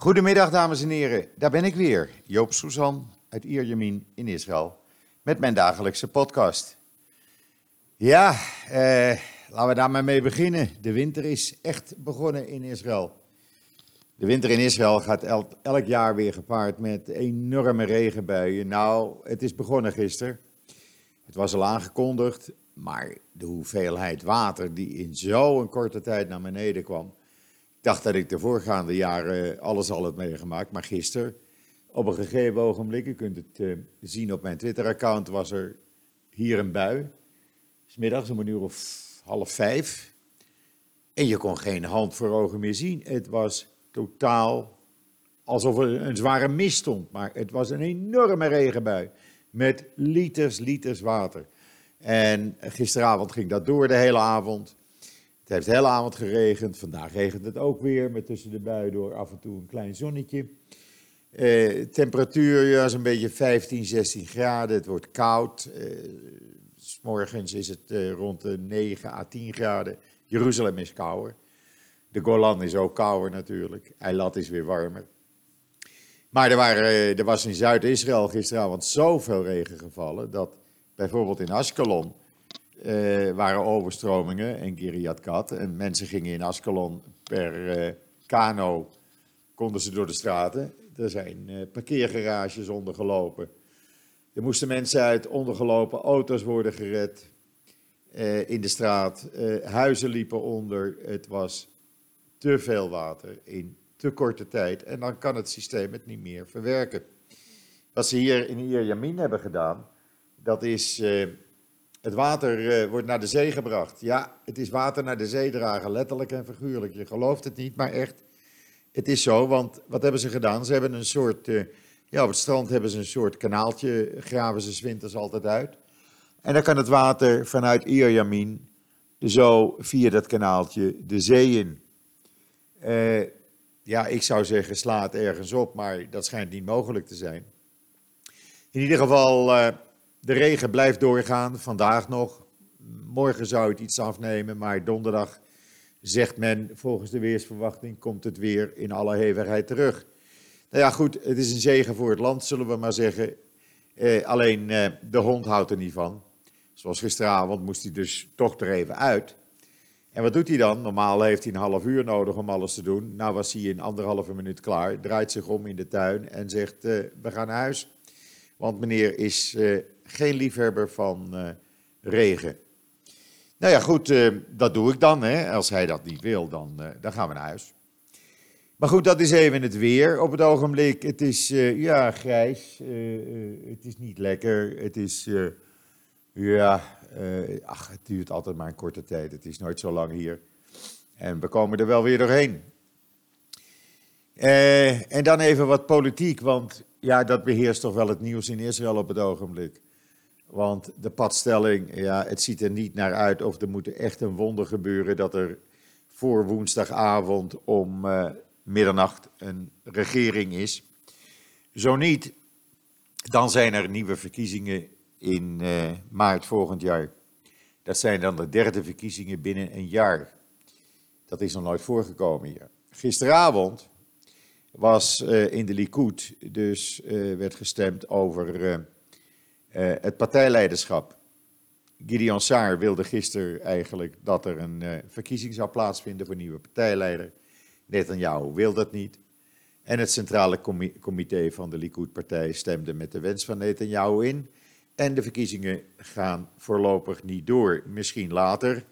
Goedemiddag, dames en heren. Daar ben ik weer, Joop Suzan uit Ierjemien in Israël, met mijn dagelijkse podcast. Ja, eh, laten we daar maar mee beginnen. De winter is echt begonnen in Israël. De winter in Israël gaat elk, elk jaar weer gepaard met enorme regenbuien. Nou, het is begonnen gisteren. Het was al aangekondigd, maar de hoeveelheid water die in zo'n korte tijd naar beneden kwam. Dacht dat ik de voorgaande jaren alles al had meegemaakt, maar gisteren, op een gegeven ogenblik, u kunt het uh, zien op mijn Twitter-account, was er hier een bui. Smiddags om een uur of half vijf. En je kon geen hand voor ogen meer zien. Het was totaal alsof er een zware mist stond. Maar het was een enorme regenbui met liters, liters water. En gisteravond ging dat door de hele avond. Het heeft de hele avond geregend. Vandaag regent het ook weer, met tussen de buien door af en toe een klein zonnetje. Eh, temperatuur is een beetje 15, 16 graden. Het wordt koud. Eh, s morgens is het eh, rond de 9 à 10 graden. Jeruzalem is kouder. De Golan is ook kouder natuurlijk. Eilat is weer warmer. Maar er, waren, er was in Zuid-Israël gisteravond zoveel regen gevallen dat bijvoorbeeld in Askelon uh, waren overstromingen en Kiryat Kat. En mensen gingen in Askelon per uh, kano, konden ze door de straten. Er zijn uh, parkeergarages ondergelopen. Er moesten mensen uit ondergelopen auto's worden gered in de straat. huizen liepen onder. Het was te veel water in te korte tijd. En dan kan het systeem het niet meer verwerken. Wat ze hier in Ierjamin hebben gedaan, dat is het water uh, wordt naar de zee gebracht. Ja, het is water naar de zee dragen, letterlijk en figuurlijk. Je gelooft het niet, maar echt. Het is zo, want wat hebben ze gedaan? Ze hebben een soort, uh, ja, op het strand hebben ze een soort kanaaltje, graven ze winters altijd uit. En dan kan het water vanuit Ierjamin zo via dat kanaaltje de zee in. Uh, ja, ik zou zeggen, slaat ergens op, maar dat schijnt niet mogelijk te zijn. In ieder geval de regen blijft doorgaan, vandaag nog. Morgen zou het iets afnemen, maar donderdag zegt men, volgens de weersverwachting, komt het weer in alle hevigheid terug. Nou ja, goed, het is een zegen voor het land, zullen we maar zeggen. Eh, alleen eh, de hond houdt er niet van. Zoals gisteravond moest hij dus toch er even uit. En wat doet hij dan? Normaal heeft hij een half uur nodig om alles te doen. Nou was hij in anderhalve minuut klaar, draait zich om in de tuin en zegt, uh, we gaan naar huis. Want meneer is uh, geen liefhebber van uh, regen. Nou ja, goed, uh, dat doe ik dan. Hè. Als hij dat niet wil, dan, dan gaan we naar huis. Maar goed, dat is even het weer op het ogenblik. Het is ja, grijs. het is niet lekker. Het is, ja, ach, het duurt altijd maar een korte tijd. Het is nooit zo lang hier. En we komen er wel weer doorheen. en dan even wat politiek, want ja, dat beheerst toch wel het nieuws in Israël op het ogenblik. Want de padstelling, ja, het ziet er niet naar uit of er moet echt een wonder gebeuren dat er voor woensdagavond om uh, middernacht een regering is. Zo niet, dan zijn er nieuwe verkiezingen in uh, maart volgend jaar. Dat zijn dan de derde verkiezingen binnen een jaar. Dat is nog nooit voorgekomen hier. Gisteravond was uh, in de Likud, dus werd gestemd over uh, het partijleiderschap. Gideon Saar wilde gisteren eigenlijk dat er een verkiezing zou plaatsvinden voor nieuwe partijleider. Netanyahu wil dat niet. En het centrale comité van de Likud-partij stemde met de wens van Netanyahu in. En de verkiezingen gaan voorlopig niet door. Misschien later.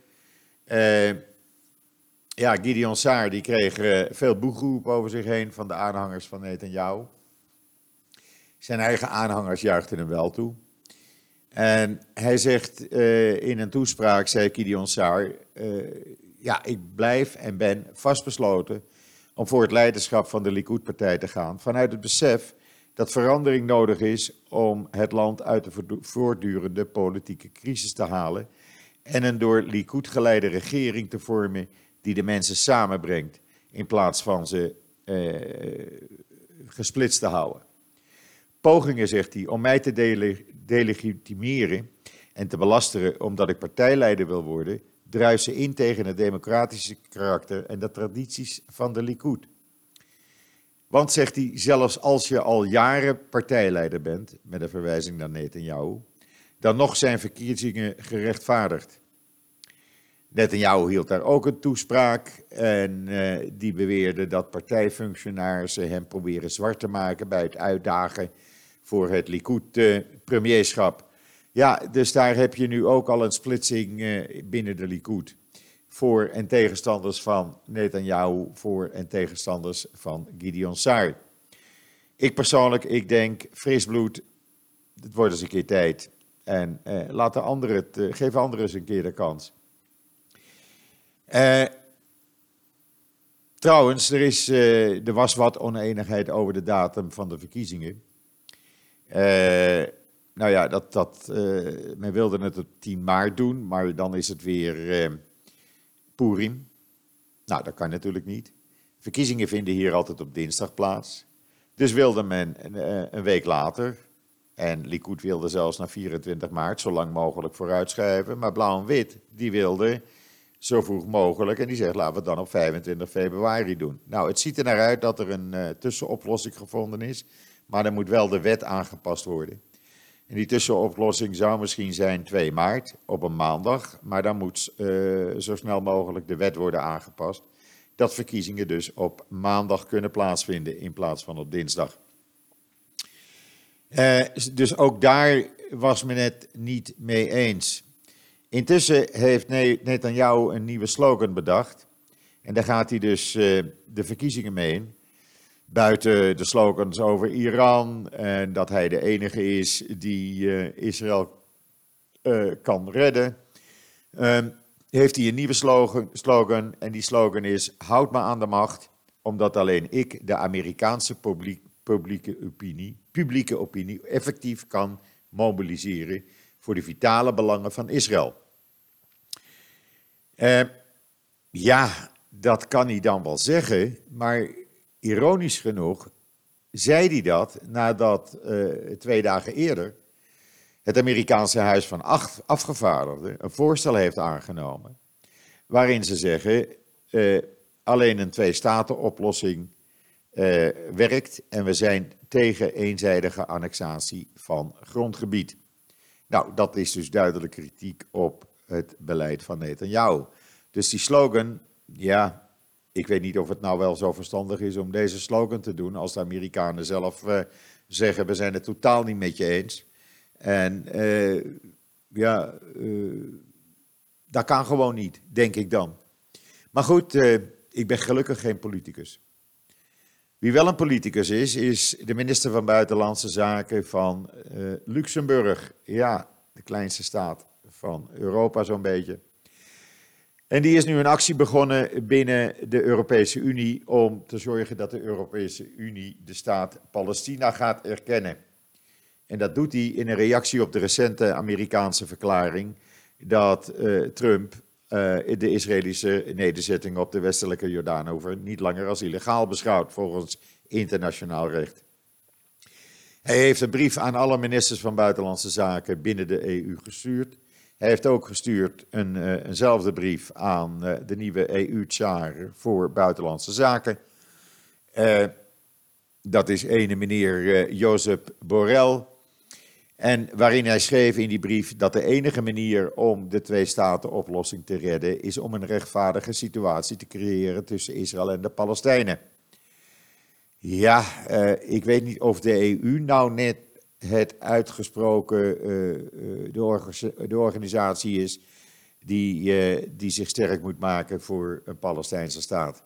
Ja, Gideon Saar die kreeg uh, veel boegroep over zich heen van de aanhangers van Netanyahu. Zijn eigen aanhangers juichten hem wel toe. En hij zegt uh, in een toespraak, zei Gideon Saar, uh, ja, ik blijf en ben vastbesloten om voor het leiderschap van de Likud-partij te gaan. Vanuit het besef dat verandering nodig is om het land uit de voortdurende politieke crisis te halen en een door Likud geleide regering te vormen die de mensen samenbrengt, in plaats van ze eh, gesplitst te houden. Pogingen, zegt hij, om mij te dele delegitimeren en te belasteren omdat ik partijleider wil worden, druisen in tegen het democratische karakter en de tradities van de Likud. Want, zegt hij, zelfs als je al jaren partijleider bent, met een verwijzing naar Netanyahu, dan nog zijn verkiezingen gerechtvaardigd. Netanyahu hield daar ook een toespraak en uh, die beweerde dat partijfunctionarissen hem proberen zwart te maken bij het uitdagen voor het Likud-premierschap. ja, dus daar heb je nu ook al een splitsing uh, binnen de Likud. Voor en tegenstanders van Netanyahu, voor en tegenstanders van Gideon Saar. Ik persoonlijk, ik denk, fris bloed, het wordt eens een keer tijd. En uh, laat de anderen het, geef anderen eens een keer de kans. Uh, trouwens, er, is, uh, er was wat oneenigheid over de datum van de verkiezingen. Uh, nou ja, dat, dat, men wilde het op 10 maart doen, maar dan is het weer Purim. Nou, dat kan natuurlijk niet. Verkiezingen vinden hier altijd op dinsdag plaats. Dus wilde men een, een week later, en Likud wilde zelfs naar 24 maart, zo lang mogelijk vooruitschrijven. Maar Blauw en Wit, die wilde zo vroeg mogelijk. En die zegt, laten we het dan op 25 februari doen. Nou, het ziet er naar uit dat er een tussenoplossing gevonden is. Maar dan moet wel de wet aangepast worden. En die tussenoplossing zou misschien zijn 2 maart op een maandag. Maar dan moet uh, zo snel mogelijk de wet worden aangepast. Dat verkiezingen dus op maandag kunnen plaatsvinden in plaats van op dinsdag. Uh, dus ook daar was men het niet mee eens. Intussen heeft Netanyahu een nieuwe slogan bedacht. En daar gaat hij dus uh, de verkiezingen mee in. Buiten de slogans over Iran en dat hij de enige is die uh, Israël uh, kan redden. Ehm, heeft hij een nieuwe slogan, slogan. En die slogan is: Houd me aan de macht, omdat alleen ik de Amerikaanse publiek, publieke, opinie, publieke opinie effectief kan mobiliseren voor de vitale belangen van Israël. Uh, ja, dat kan hij dan wel zeggen, maar ironisch genoeg zei hij dat nadat uh, twee dagen eerder het Amerikaanse Huis van Afgevaardigden een voorstel heeft aangenomen, waarin ze zeggen uh, alleen een twee-staten-oplossing werkt en we zijn tegen eenzijdige annexatie van grondgebied. Nou, dat is dus duidelijk kritiek op het beleid van Netanyahu. Dus die slogan, ja, ik weet niet of het nou wel zo verstandig is om deze slogan te doen als de Amerikanen zelf uh, zeggen, we zijn het totaal niet met je eens. En uh, ja, uh, dat kan gewoon niet, denk ik dan. Maar goed, ik ben gelukkig geen politicus. Wie wel een politicus is, is de minister van Buitenlandse Zaken van Luxemburg. Ja, de kleinste staat van Europa zo'n beetje. En die is nu een actie begonnen binnen de Europese Unie om te zorgen dat de Europese Unie de staat Palestina gaat erkennen. En dat doet hij in een reactie op de recente Amerikaanse verklaring dat uh, Trump uh, de Israëlische nederzetting op de westelijke Jordaanover niet langer als illegaal beschouwt volgens internationaal recht. Hij heeft een brief aan alle ministers van Buitenlandse Zaken binnen de EU gestuurd hij heeft ook gestuurd een, uh, eenzelfde brief aan uh, de nieuwe EU-tsar voor buitenlandse zaken. Uh, dat is ene meneer Jozef Borrell. En waarin hij schreef in die brief dat de enige manier om de twee-staten-oplossing te redden is om een rechtvaardige situatie te creëren tussen Israël en de Palestijnen. Ja, ik weet niet of de EU nou net het uitgesproken uh, de, de, organisatie is die, uh, die zich sterk moet maken voor een Palestijnse staat.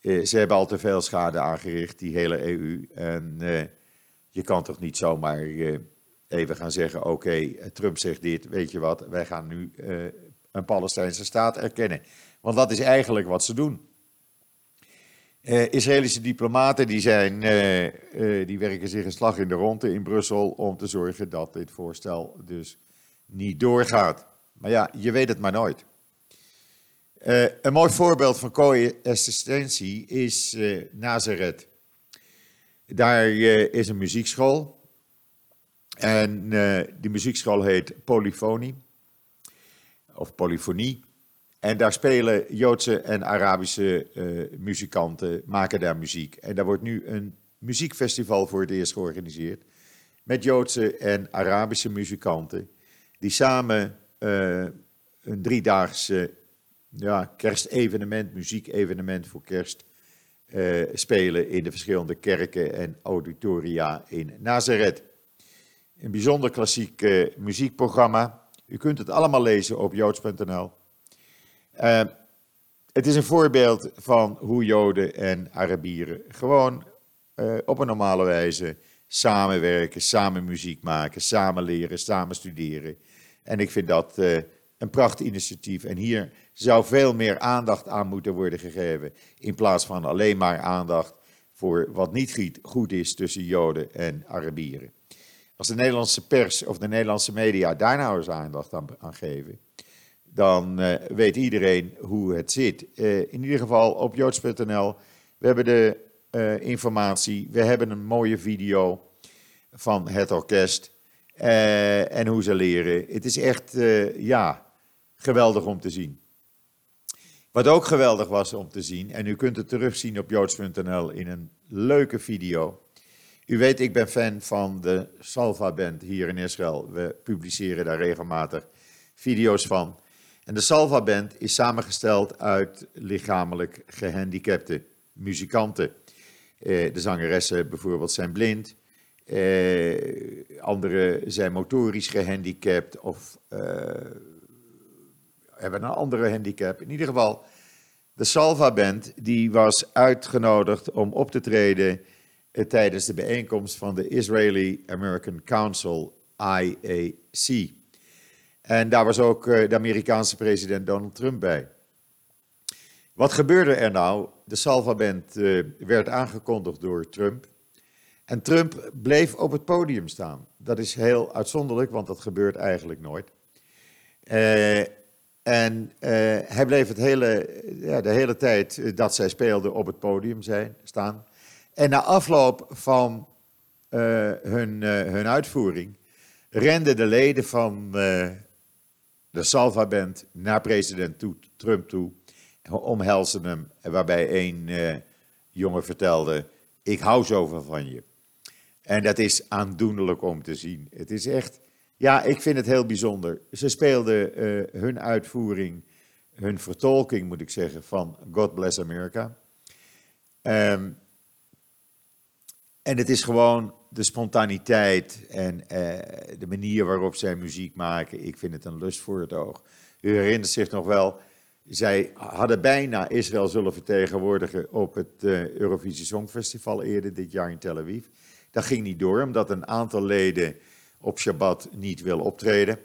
ze hebben al te veel schade aangericht, die hele EU. En je kan toch niet zomaar even gaan zeggen: oké, Trump zegt dit, weet je wat, wij gaan nu een Palestijnse staat erkennen. Want dat is eigenlijk wat ze doen. Uh, Israëlische diplomaten die, zijn, uh, uh, die werken zich een slag in de ronde in Brussel om te zorgen dat dit voorstel dus niet doorgaat. Maar ja, je weet het maar nooit. een mooi voorbeeld van co-assistentie is Nazareth. Daar is een muziekschool. En die muziekschool heet Polyfonie. Of Polyfonie. En daar spelen Joodse en Arabische uh, muzikanten, maken daar muziek. En daar wordt nu een muziekfestival voor het eerst georganiseerd. Met Joodse en Arabische muzikanten. Die samen uh, een driedaagse ja, kerstevenement, muziekevenement voor kerst. Uh, spelen in de verschillende kerken en auditoria in Nazareth. Een bijzonder klassiek muziekprogramma. U kunt het allemaal lezen op joods.nl. Uh, het is een voorbeeld van hoe Joden en Arabieren gewoon uh, op een normale wijze samenwerken, samen muziek maken, samen leren, samen studeren. En ik vind dat uh, een prachtig initiatief. En hier zou veel meer aandacht aan moeten worden gegeven, in plaats van alleen maar aandacht voor wat niet goed is tussen Joden en Arabieren. Als de Nederlandse pers of de Nederlandse media daar nou eens aandacht aan, aan geven, dan uh, weet iedereen hoe het zit. Uh, in ieder geval op joods.nl. We hebben de uh, informatie, we hebben een mooie video van het orkest en hoe ze leren. Het is echt, ja, geweldig om te zien. Wat ook geweldig was om te zien, en u kunt het terugzien op joods.nl in een leuke video. U weet, ik ben fan van de Salva Band hier in Israël. We publiceren daar regelmatig video's van. En de Salva Band is samengesteld uit lichamelijk gehandicapte muzikanten. Eh, de zangeressen bijvoorbeeld zijn blind, eh, anderen zijn motorisch gehandicapt of eh, hebben een andere handicap. In ieder geval, de Salva Band die was uitgenodigd om op te treden tijdens de bijeenkomst van de Israeli American Council, IAC. En daar was ook eh, de Amerikaanse president Donald Trump bij. Wat gebeurde er nou? De Salva-band uh, werd aangekondigd door Trump. En Trump bleef op het podium staan. Dat is heel uitzonderlijk, want dat gebeurt eigenlijk nooit. Uh, en hij bleef het hele, ja, de hele tijd dat zij speelden op het podium zijn, staan. En na afloop van hun, hun uitvoering renden de leden van de Salva-band naar president Trump toe, omhelzen hem, waarbij een uh, jongen vertelde, ik hou zoveel van je. En dat is aandoenlijk om te zien. Het is echt, ja, ik vind het heel bijzonder. Ze speelden uh, hun uitvoering, hun vertolking moet ik zeggen, van God Bless America. Um, en het is gewoon de spontaniteit en uh, de manier waarop zij muziek maken. Ik vind het een lust voor het oog. U herinnert zich nog wel, zij hadden bijna Israël zullen vertegenwoordigen op het uh, Eurovisie Songfestival eerder dit jaar in Tel Aviv. Dat ging niet door, omdat een aantal leden op Shabbat niet wil optreden.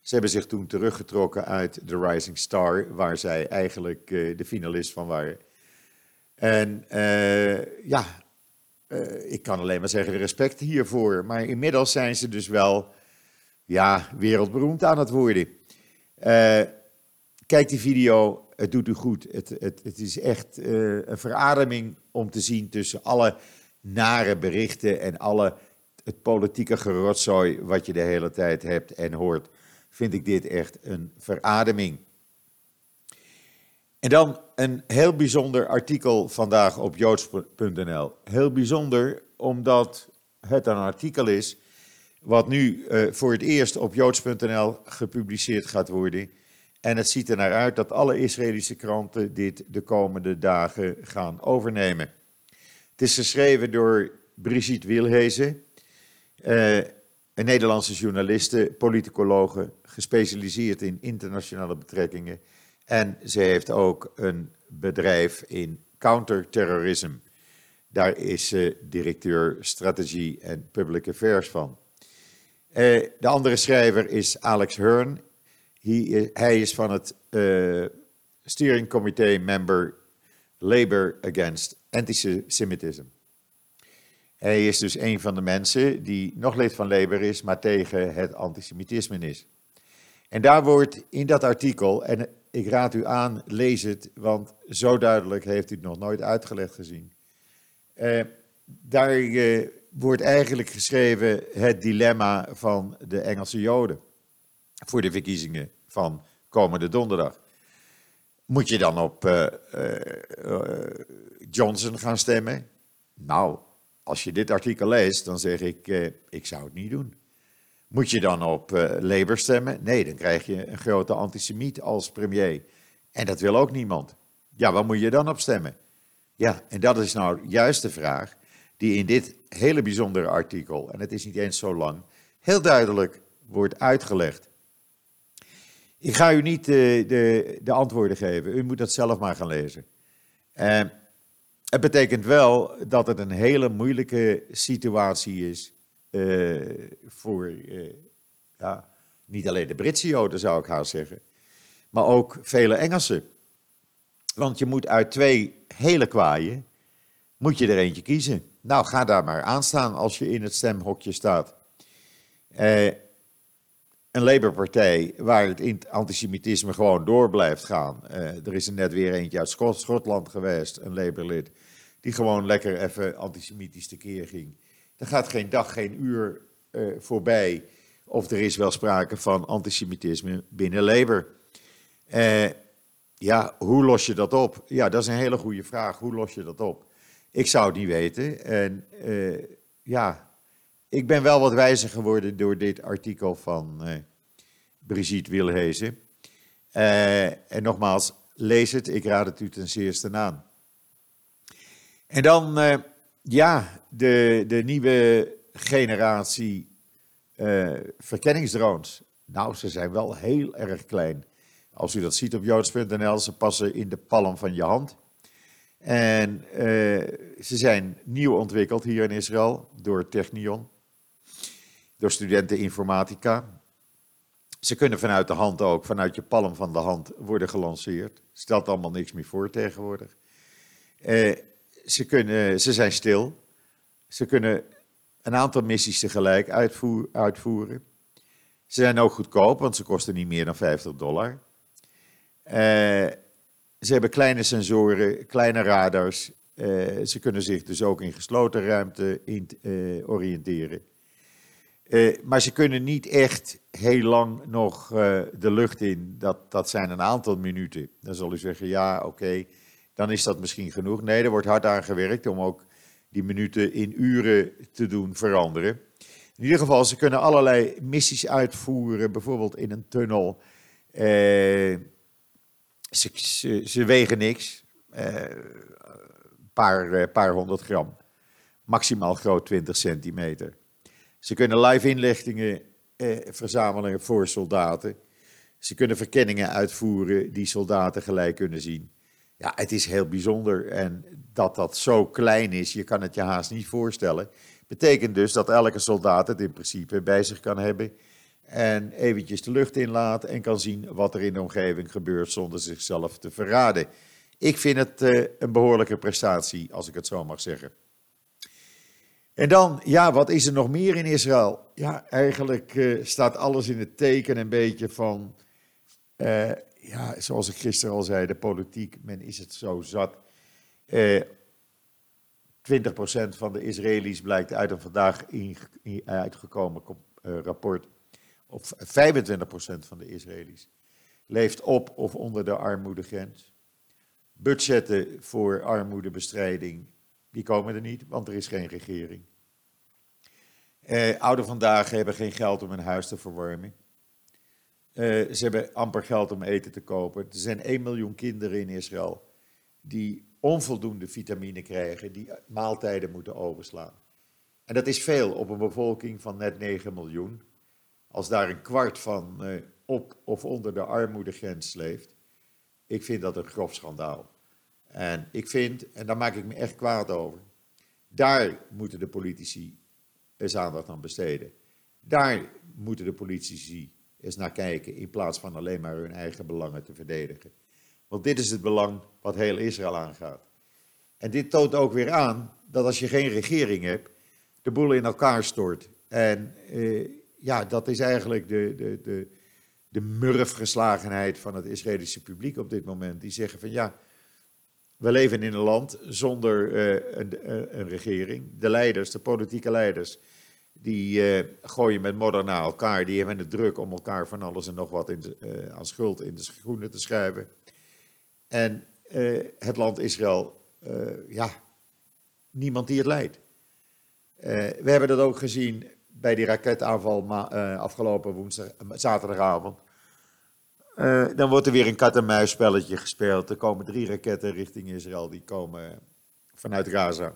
Ze hebben zich toen teruggetrokken uit The Rising Star, waar zij eigenlijk uh, de finalist van waren. En ja, uh, ik kan alleen maar zeggen respect hiervoor. Maar inmiddels zijn ze dus wel ja, wereldberoemd aan het worden. Uh, kijk die video, het doet u goed. Het, het, het is echt uh, een verademing om te zien tussen alle nare berichten en alle het politieke gerotzooi wat je de hele tijd hebt en hoort. Vind ik dit echt een verademing. En dan een heel bijzonder artikel vandaag op joods.nl. Heel bijzonder omdat het een artikel is wat nu uh, voor het eerst op joods.nl gepubliceerd gaat worden. En het ziet er naar uit dat alle Israëlische kranten dit de komende dagen gaan overnemen. Het is geschreven door Brigitte Wilhezen, uh, een Nederlandse journaliste, politicologe, gespecialiseerd in internationale betrekkingen en ze heeft ook een bedrijf in counterterrorism. Daar is ze directeur strategie en public affairs van. Uh, de andere schrijver is Alex Hearn. Hij, is van het uh, steering committee member Labor Against Antisemitism. Hij is dus een van de mensen die nog lid van Labour is, maar tegen het antisemitisme is. En daar wordt in dat artikel, en ik raad u aan, lees het, want zo duidelijk heeft u het nog nooit uitgelegd gezien. Uh, daar uh, wordt eigenlijk geschreven het dilemma van de Engelse Joden voor de verkiezingen van komende donderdag. moet je dan op uh, Johnson gaan stemmen? Nou, als je dit artikel leest, dan zeg ik, ik zou het niet doen. Moet je dan op Labour stemmen? Nee, dan krijg je een grote antisemiet als premier. En dat wil ook niemand. Ja, waar moet je dan op stemmen? Ja, en dat is nou juist de vraag die in dit hele bijzondere artikel, en het is niet eens zo lang, heel duidelijk wordt uitgelegd. Ik ga u niet de, de, de antwoorden geven, u moet dat zelf maar gaan lezen. Uh, het betekent wel dat het een hele moeilijke situatie is uh, voor uh, ja, niet alleen de Britse Joden, zou ik haast zeggen, maar ook vele Engelsen. Want je moet uit twee hele kwaaien, moet je er eentje kiezen. Nou, ga daar maar aan staan als je in het stemhokje staat. Uh, een Labour-partij waar het antisemitisme gewoon door blijft gaan. Er is er net weer eentje uit Schot Schotland geweest, een Labour-lid, die gewoon lekker even antisemitisch tekeer ging. Er gaat geen dag, geen uur uh, voorbij of er is wel sprake van antisemitisme binnen Labour. Uh, ja, hoe los je dat op? Ja, dat is een hele goede vraag. Hoe los je dat op? Ik zou het niet weten. En uh, ja, ik ben wel wat wijzer geworden door dit artikel van Brigitte Wilhezen. En nogmaals, lees het. Ik raad het u ten zeerste aan. En dan, ja, de, de nieuwe generatie verkenningsdrones. Nou, ze zijn wel heel erg klein. Als u dat ziet op joods.nl, ze passen in de palm van je hand. En uh, ze zijn nieuw ontwikkeld hier in Israël door Technion, door studenten informatica. Ze kunnen vanuit de hand ook, vanuit je palm van de hand, worden gelanceerd. Stelt allemaal niks meer voor tegenwoordig. Uh, ze, kunnen, ze zijn stil. Ze kunnen een aantal missies tegelijk uitvoer, uitvoeren. Ze zijn ook goedkoop, want ze kosten niet meer dan 50 dollar. Uh, ze hebben kleine sensoren, kleine radars. Uh, ze kunnen zich dus ook in gesloten ruimte in, uh, oriënteren. Maar ze kunnen niet echt heel lang nog de lucht in. Dat, dat zijn een aantal minuten. Dan zal u zeggen, ja, oké, dan is dat misschien genoeg. Nee, er wordt hard aan gewerkt om ook die minuten in uren te doen veranderen. In ieder geval, ze kunnen allerlei missies uitvoeren, bijvoorbeeld in een tunnel. Ze, ze, wegen niks. Uh, paar, uh, paar honderd gram. Maximaal groot 20 centimeter. Ze kunnen live inlichtingen verzamelen voor soldaten. Ze kunnen verkenningen uitvoeren die soldaten gelijk kunnen zien. Ja, het is heel bijzonder. En dat dat zo klein is, je kan het je haast niet voorstellen. Betekent dus dat elke soldaat het in principe bij zich kan hebben en eventjes de lucht inlaat en kan zien wat er in de omgeving gebeurt zonder zichzelf te verraden. Ik vind het uh, een behoorlijke prestatie, als ik het zo mag zeggen. En dan, ja, wat is er nog meer in Israël? Ja, eigenlijk uh, staat alles in het teken een beetje van, uh, ja, zoals ik gisteren al zei, de politiek, men is het zo zat. 20% van de Israëli's blijkt uit een vandaag uitgekomen rapport of 25% van de Israëli's, leeft op of onder de armoedegrens. Budgetten voor armoedebestrijding, die komen er niet, want er is geen regering. Eh, ouderen vandaag hebben geen geld om hun huis te verwarmen. Eh, ze hebben amper geld om eten te kopen. Er zijn 1 miljoen kinderen in Israël die onvoldoende vitamine krijgen, die maaltijden moeten overslaan. En dat is veel op een bevolking van net 9 miljoen als daar een kwart van uh, op of onder de armoedegrens leeft, ik vind dat een grof schandaal. En ik vind, en daar maak ik me echt kwaad over, daar moeten de politici eens aandacht aan besteden. Daar moeten de politici eens naar kijken in plaats van alleen maar hun eigen belangen te verdedigen. Want dit is het belang wat heel Israël aangaat. En dit toont ook weer aan dat als je geen regering hebt, de boel in elkaar stort. En eh, ja, dat is eigenlijk de, de, de, de murfgeslagenheid van het Israëlische publiek op dit moment. Die zeggen van ja, we leven in een land zonder uh, een, eh, een, regering. De leiders, de politieke leiders, die uh, gooien met modder naar elkaar. Die hebben het druk om elkaar van alles en nog wat in de, uh, aan schuld in de schoenen te schrijven. En het land Israël, ja, niemand die het leidt. we hebben dat ook gezien bij die raketaanval afgelopen woensdag, zaterdagavond. dan wordt er weer een kat-en-muisspelletje gespeeld. Er komen drie raketten richting Israël, die komen vanuit Gaza.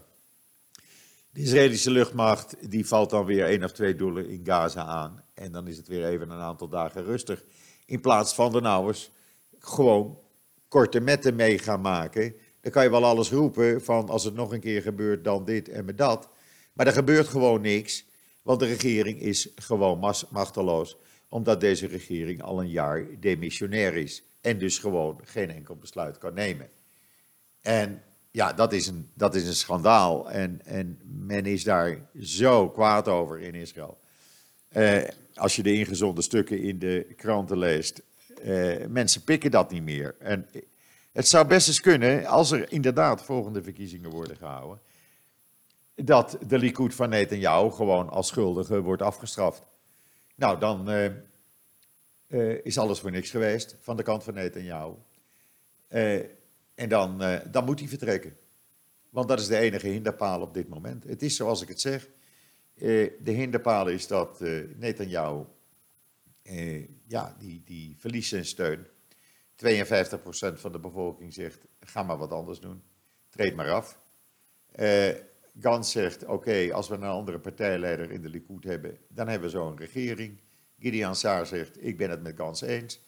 De Israëlische luchtmacht die valt dan weer één of twee doelen in Gaza aan. En dan is het weer even een aantal dagen rustig. In plaats van de nou eens gewoon korte metten mee gaan maken. Dan kan je wel alles roepen van als het nog een keer gebeurt dan dit en met dat. Maar er gebeurt gewoon niks. Want de regering is gewoon machteloos. Omdat deze regering al een jaar demissionair is. En dus gewoon geen enkel besluit kan nemen. En ja, dat is een, dat is een schandaal. En, en men is daar zo kwaad over in Israël. Eh, als je de ingezonde stukken in de kranten leest, uh, mensen pikken dat niet meer. En het zou best eens kunnen, als er inderdaad volgende verkiezingen worden gehouden, dat de Likud van Netanyahu gewoon als schuldige wordt afgestraft. Nou, dan uh, is alles voor niks geweest van de kant van Netanyahu. En dan, uh, dan moet hij vertrekken. Want dat is de enige hinderpaal op dit moment. Het is zoals ik het zeg. Uh, de hinderpaal is dat uh, Netanyahu, ja, die, die verliest zijn steun. 52% van de bevolking zegt, ga maar wat anders doen. Treed maar af. Gans zegt, oké, als we een andere partijleider in de Likud hebben, dan hebben we zo'n regering. Gideon Saar zegt, ik ben het met Gans eens.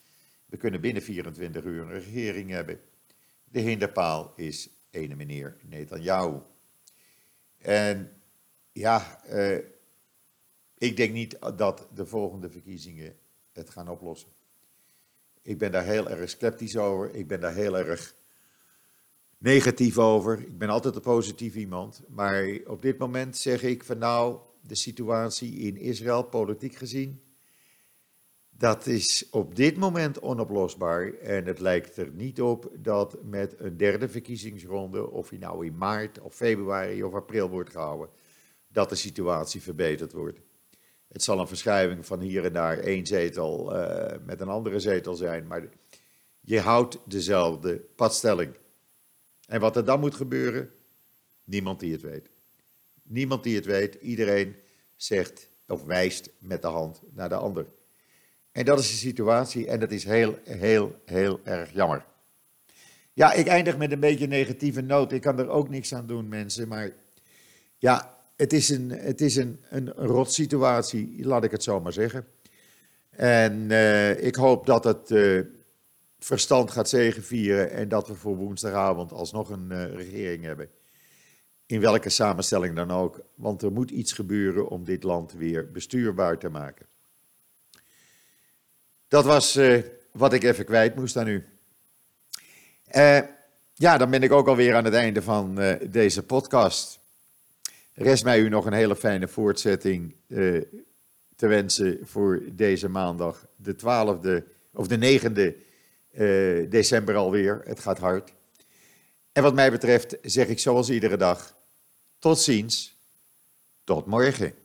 We kunnen binnen 24 uur een regering hebben. De hinderpaal is ene meneer Netanyahu. En ja, eh, ik denk niet dat de volgende verkiezingen het gaan oplossen. Ik ben daar heel erg sceptisch over. Ik ben daar heel erg negatief over. Ik ben altijd een positief iemand. Maar op dit moment zeg ik van nou, de situatie in Israël, politiek gezien, dat is op dit moment onoplosbaar en het lijkt er niet op dat met een derde verkiezingsronde, of die nou in maart of februari of april wordt gehouden, dat de situatie verbeterd wordt. Het zal een verschuiving van hier en daar één zetel uh, met een andere zetel zijn, maar je houdt dezelfde padstelling. En wat er dan moet gebeuren, niemand die het weet. Niemand die het weet, iedereen zegt of wijst met de hand naar de ander. En dat is de situatie en dat is heel, heel, heel erg jammer. Ja, ik eindig met een beetje negatieve noot. Ik kan er ook niks aan doen, mensen. Maar ja, het is een, het is een, een rot situatie, laat ik het zo maar zeggen. En uh, ik hoop dat het uh, verstand gaat zegenvieren en dat we voor woensdagavond alsnog een uh, regering hebben. In welke samenstelling dan ook. Want er moet iets gebeuren om dit land weer bestuurbaar te maken. Dat was uh, wat ik even kwijt moest aan u. Uh, ja, dan ben ik ook alweer aan het einde van uh, deze podcast. Rest mij u nog een hele fijne voortzetting te wensen voor deze maandag, de 12e of de 9e december alweer. Het gaat hard. En wat mij betreft zeg ik zoals iedere dag: tot ziens, tot morgen.